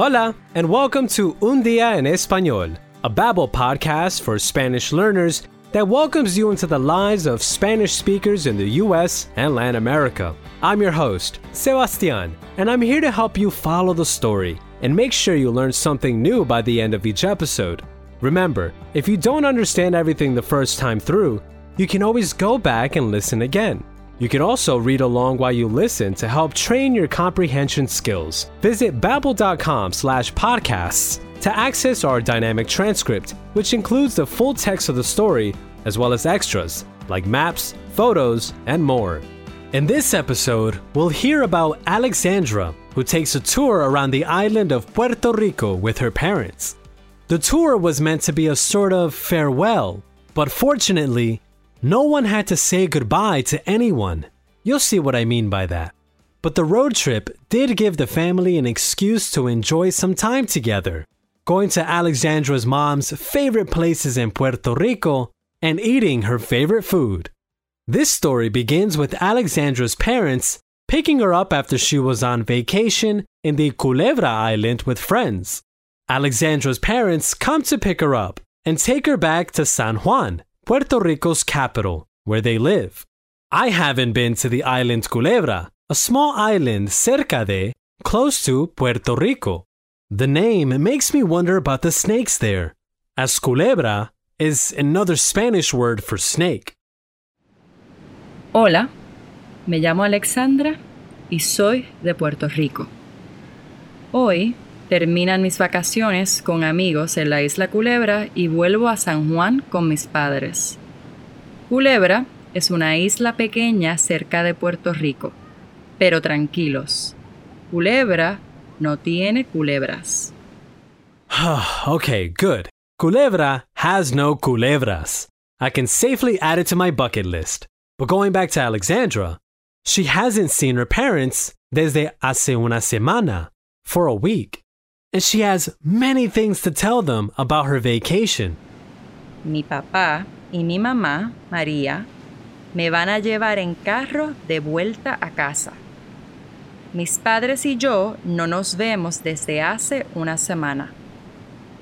Hola, and welcome to Un Día en Español, a Babbel podcast for Spanish learners that welcomes you into the lives of Spanish speakers in the US and Latin America. I'm your host, Sebastian, and I'm here to help you follow the story and make sure you learn something new by the end of each episode. Remember, if you don't understand everything the first time through, you can always go back and listen again. You can also read along while you listen to help train your comprehension skills. Visit babbel.com slash podcasts to access our dynamic transcript, which includes the full text of the story, as well as extras like maps, photos, and more. In this episode, we'll hear about Alexandra, who takes a tour around the island of Puerto Rico with her parents. The tour was meant to be a sort of farewell, but fortunately, no one had to say goodbye to anyone. You'll see what I mean by that. But the road trip did give the family an excuse to enjoy some time together, going to Alexandra's mom's favorite places in Puerto Rico and eating her favorite food. This story begins with Alexandra's parents picking her up after she was on vacation in the Culebra Island with friends. Alexandra's parents come to pick her up and take her back to San Juan, Puerto Rico's capital, where they live. I haven't been to the island Culebra, a small island cerca de, close to Puerto Rico. The name makes me wonder about the snakes there, as culebra is another Spanish word for snake. Hola, me llamo Alexandra y soy de Puerto Rico. Hoy Terminan mis vacaciones con amigos en la isla Culebra y vuelvo a San Juan con mis padres. Culebra es una isla pequeña cerca de Puerto Rico, pero tranquilos, Culebra no tiene culebras. okay, good. Culebra has no culebras. I can safely add it to my bucket list. But going back to Alexandra, she hasn't seen her parents desde hace una semana, for a week and she has many things to tell them about her vacation. Mi papá y mi mamá, María, me van a llevar en carro de vuelta a casa. Mis padres y yo no nos vemos desde hace una semana.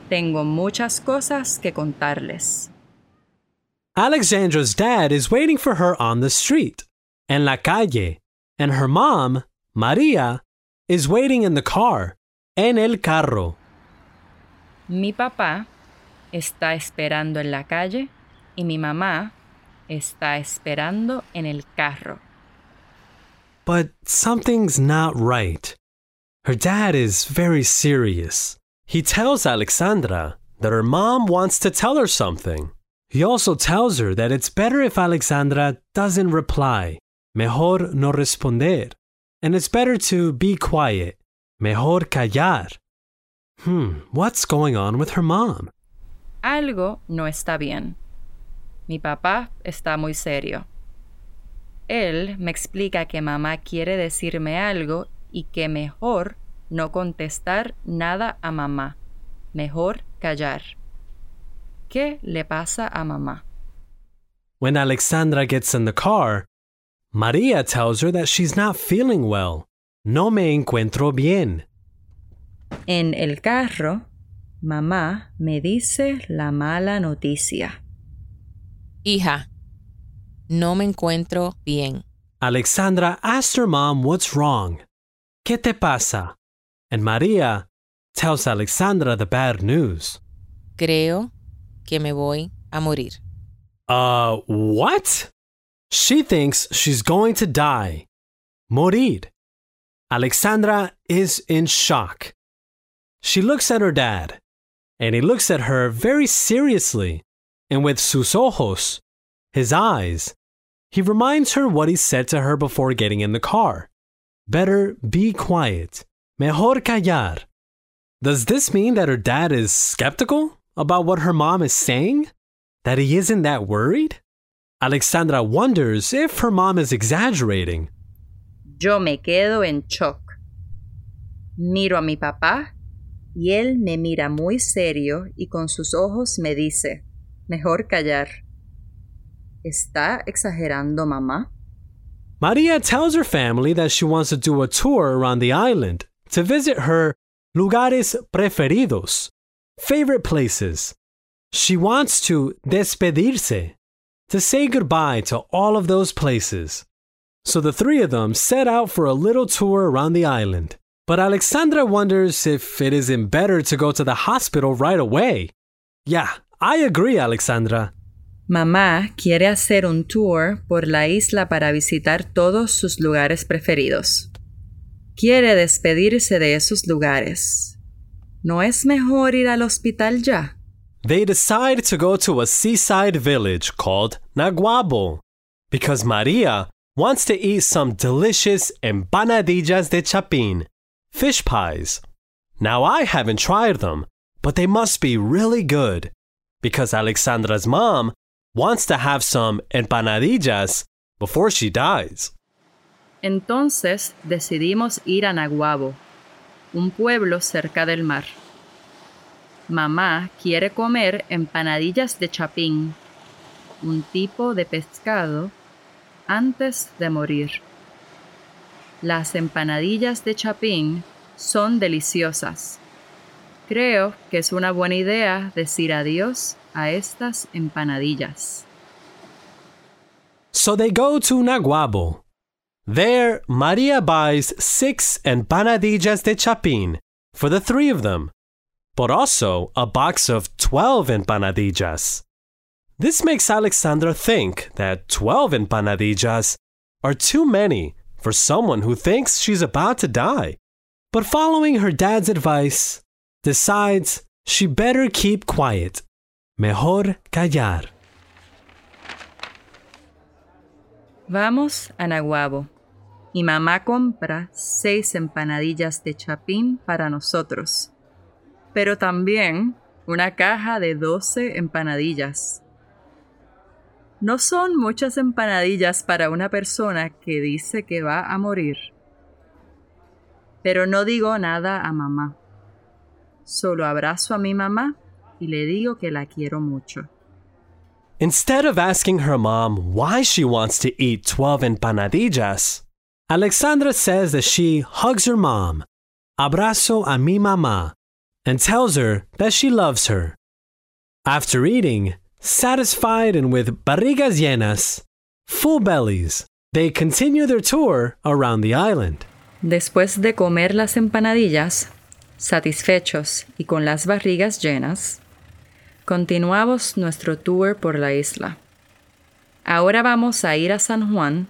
Tengo muchas cosas que contarles. Alexandra's dad is waiting for her on the street, en la calle, and her mom, Maria, is waiting in the car en el carro. Mi papá está esperando en la calle y mi mamá está esperando en el carro. But something's not right. Her dad is very serious. He tells Alexandra that her mom wants to tell her something. He also tells her that it's better if Alexandra doesn't reply. Mejor no responder. And it's better to be quiet Mejor callar. Hmm, what's going on with her mom? Algo no está bien. Mi papá está muy serio. Él me explica que mamá quiere decirme algo y que mejor no contestar nada a mamá. Mejor callar. ¿Qué le pasa a mamá? When Alexandra gets in the car, Maria tells her that she's not feeling well. No me encuentro bien. En el carro, mamá me dice la mala noticia. Hija, no me encuentro bien. Alexandra asked her mom what's wrong. ¿Qué te pasa? And Maria tells Alexandra the bad news. Creo que me voy a morir. Uh, what? She thinks she's going to die. Morir. Alexandra is in shock. She looks at her dad, and he looks at her very seriously, and with sus ojos, his eyes, he reminds her what he said to her before getting in the car. Better be quiet. Mejor callar. Does this mean that her dad is skeptical about what her mom is saying? That he isn't that worried? Alexandra wonders if her mom is exaggerating Yo me quedo en shock. Miro a mi papá y él me mira muy serio y con sus ojos me dice, mejor callar. ¿Está exagerando mamá? Maria tells her family that she wants to do a tour around the island to visit her lugares preferidos, favorite places. She wants to despedirse, to say goodbye to all of those places. So the three of them set out for a little tour around the island. But Alexandra wonders if it isn't better to go to the hospital right away. Yeah, I agree, Alexandra. Mamá quiere hacer un tour por la isla para visitar todos sus lugares preferidos. Quiere despedirse de esos lugares. ¿No es mejor ir al hospital ya? They decide to go to a seaside village called Naguabo because Maria wants to eat some delicious empanadillas de chapin, fish pies. Now, I haven't tried them, but they must be really good because Alexandra's mom wants to have some empanadillas before she dies. Entonces decidimos ir a Naguabo, un pueblo cerca del mar. Mamá quiere comer empanadillas de chapín, un tipo de pescado, antes de morir. Las empanadillas de chapín son deliciosas. Creo que es una buena idea decir adiós a estas empanadillas. So they go to Naguabo. There, Maria buys six empanadillas de chapin for the three of them, but also a box of 12 empanadillas. This makes Alexandra think that 12 empanadillas are too many for someone who thinks she's about to die. But following her dad's advice, decides she better keep quiet. Mejor callar. Vamos a Naguabo y mamá compra seis empanadillas de chapín para nosotros, pero también una caja de 12 empanadillas. No son muchas empanadillas para una persona que dice que va a morir. Pero no digo nada a mamá. Solo abrazo a mi mamá y le digo que la quiero mucho. Instead of asking her mom why she wants to eat 12 empanadillas, Alexandra says that she hugs her mom, abrazo a mi mamá, and tells her that she loves her. After eating, satisfied and with barrigas llenas, full bellies, they continue their tour around the island. Después de comer las empanadillas, satisfechos y con las barrigas llenas, continuamos nuestro tour por la isla. Ahora vamos a ir a San Juan,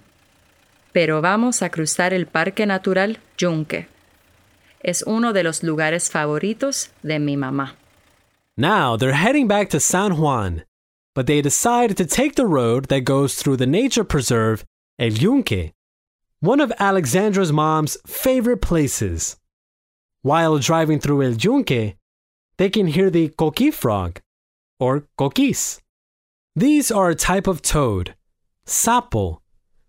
pero vamos a cruzar el Parque Natural Yunque. Es uno de los lugares favoritos de mi mamá. Now they're heading back to San Juan, but they decide to take the road that goes through the nature preserve El Yunque, one of Alexandra's mom's favorite places. While driving through El Yunque, they can hear the coqui frog, or coquis. These are a type of toad, sapo,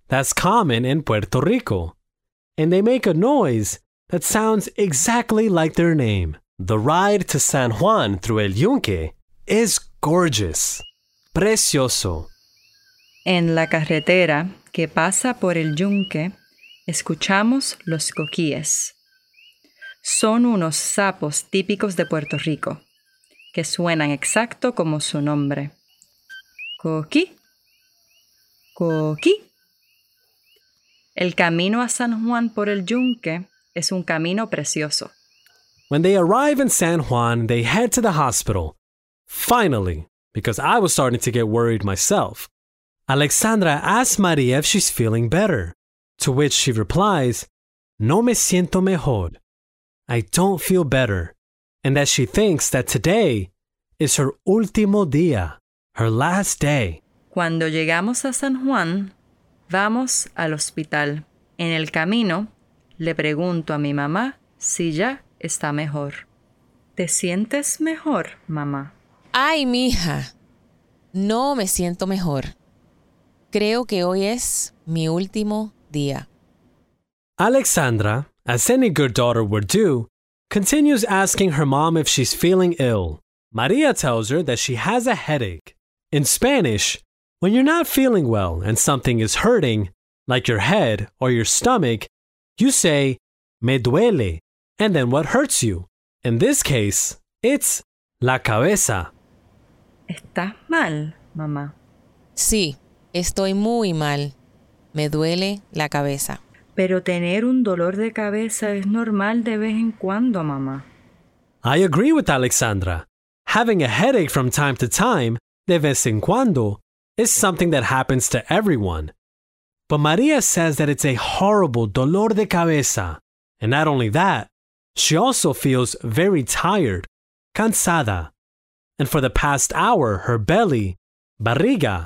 that's common in Puerto Rico, and they make a noise that sounds exactly like their name. The ride to San Juan through El Yunque is gorgeous, precioso. En la carretera que pasa por el yunque, escuchamos los coquíes. Son unos sapos típicos de Puerto Rico, que suenan exacto como su nombre. Coquí. Coquí. El camino a San Juan por el yunque es un camino precioso. When they arrive in San Juan, they head to the hospital. Finally, because I was starting to get worried myself. Alexandra asks Maria if she's feeling better, to which she replies, No me siento mejor. I don't feel better, and that she thinks that today is her último día, her last day. Cuando llegamos a San Juan, vamos al hospital. En el camino, le pregunto a mi mamá si ya está mejor. ¿Te sientes mejor, mamá? Ay, mija, no me siento mejor. Creo que hoy es mi último día. Alexandra, as any good daughter would do, continues asking her mom if she's feeling ill. Maria tells her that she has a headache. In Spanish, when you're not feeling well and something is hurting, like your head or your stomach, you say, me duele, and then what hurts you. In this case, it's la cabeza. ¿Estás mal, mamá? Sí, estoy muy mal. Me duele la cabeza. Pero tener un dolor de cabeza es normal de vez en cuando, mamá. I agree with Alexandra. Having a headache from time to time, de vez en cuando, is something that happens to everyone. But Maria says that it's a horrible dolor de cabeza. And not only that, she also feels very tired, cansada. And for the past hour, her belly, barriga,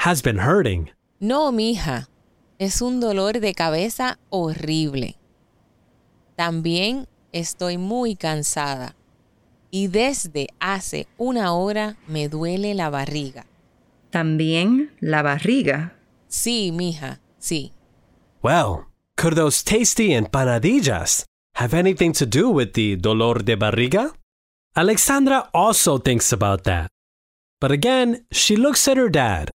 has been hurting. No, mija. Es un dolor de cabeza horrible. También estoy muy cansada. Y desde hace una hora me duele la barriga. También la barriga. Sí, mija, sí. Well, could those tasty empanadillas have anything to do with the dolor de barriga? Alexandra also thinks about that. But again, she looks at her dad,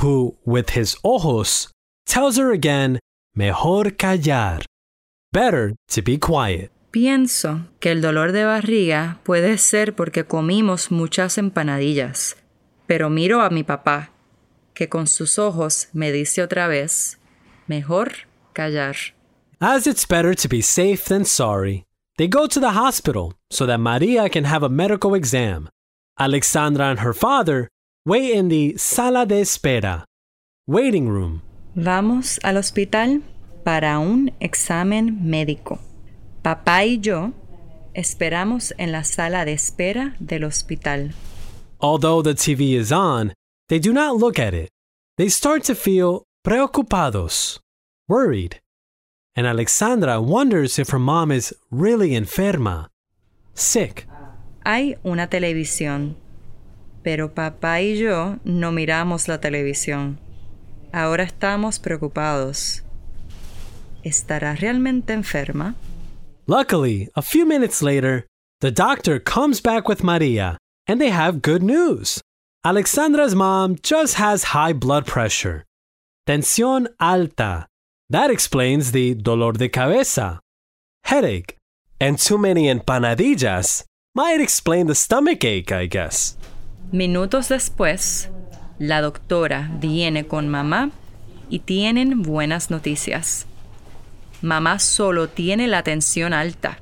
who, with his ojos, tells her again, mejor callar. Better to be quiet. Pienso que el dolor de barriga puede ser porque comimos muchas empanadillas. Pero miro a mi papá, que con sus ojos me dice otra vez, mejor callar. As it's better to be safe than sorry, they go to the hospital so that Maria can have a medical exam. Alexandra and her father wait in the sala de espera, waiting room. Vamos al hospital para un examen médico. Papá y yo esperamos en la sala de espera del hospital. Although the TV is on, they do not look at it. They start to feel preocupados, worried. And Alexandra wonders if her mom is really enferma, sick. Hay una televisión, pero papá y yo no miramos la televisión. Ahora estamos preocupados. ¿Estará realmente enferma? Luckily, a few minutes later, the doctor comes back with Maria, and they have good news. Alexandra's mom just has high blood pressure. Tensión alta. That explains the dolor de cabeza, headache, and too many empanadillas might explain the stomach ache, I guess. Minutos después, la doctora viene con mamá y tienen buenas noticias. Mamá solo tiene la tensión alta.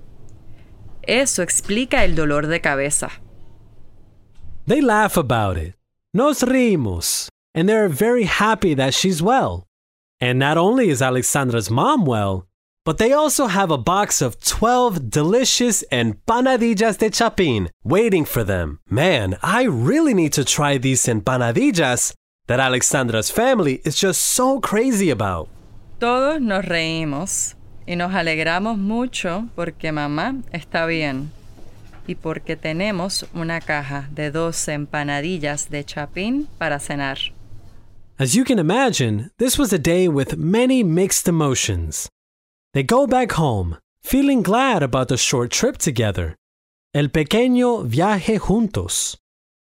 Eso explica el dolor de cabeza. They laugh about it. Nos rimos. And they're very happy that she's well. And not only is Alexandra's mom well, but they also have a box of 12 delicious empanadillas de chapin waiting for them. Man, I really need to try these empanadillas that Alexandra's family is just so crazy about. Todos nos reímos y nos alegramos mucho porque mamá está bien y porque tenemos una caja de 12 empanadillas de chapín para cenar. As you can imagine, this was a day with many mixed emotions. They go back home, feeling glad about the short trip together, el pequeño viaje juntos,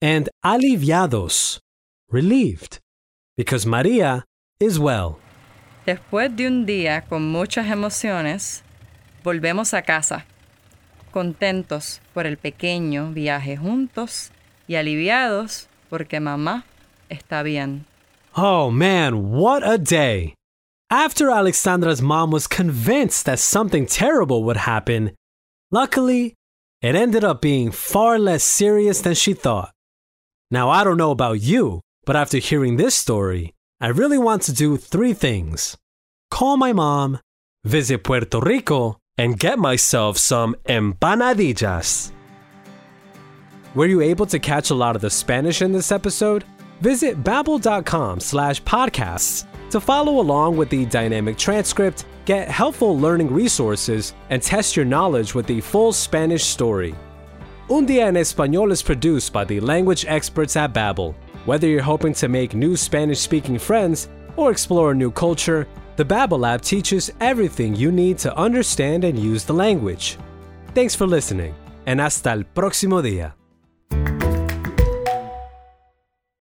and aliviados, relieved, because Maria is well. Después de un día con muchas emociones, volvemos a casa, contentos por el pequeño viaje juntos y aliviados porque mamá está bien. Oh man, what a day! After Alexandra's mom was convinced that something terrible would happen, luckily, it ended up being far less serious than she thought. Now, I don't know about you, but after hearing this story, I really want to do three things call my mom, visit Puerto Rico, and get myself some empanadillas. Were you able to catch a lot of the Spanish in this episode? Visit babbel.com slash podcasts to follow along with the dynamic transcript, get helpful learning resources, and test your knowledge with the full Spanish story. Un Día en Español is produced by the language experts at Babbel. Whether you're hoping to make new Spanish-speaking friends or explore a new culture, the Babbel app teaches everything you need to understand and use the language. Thanks for listening, and hasta el próximo día.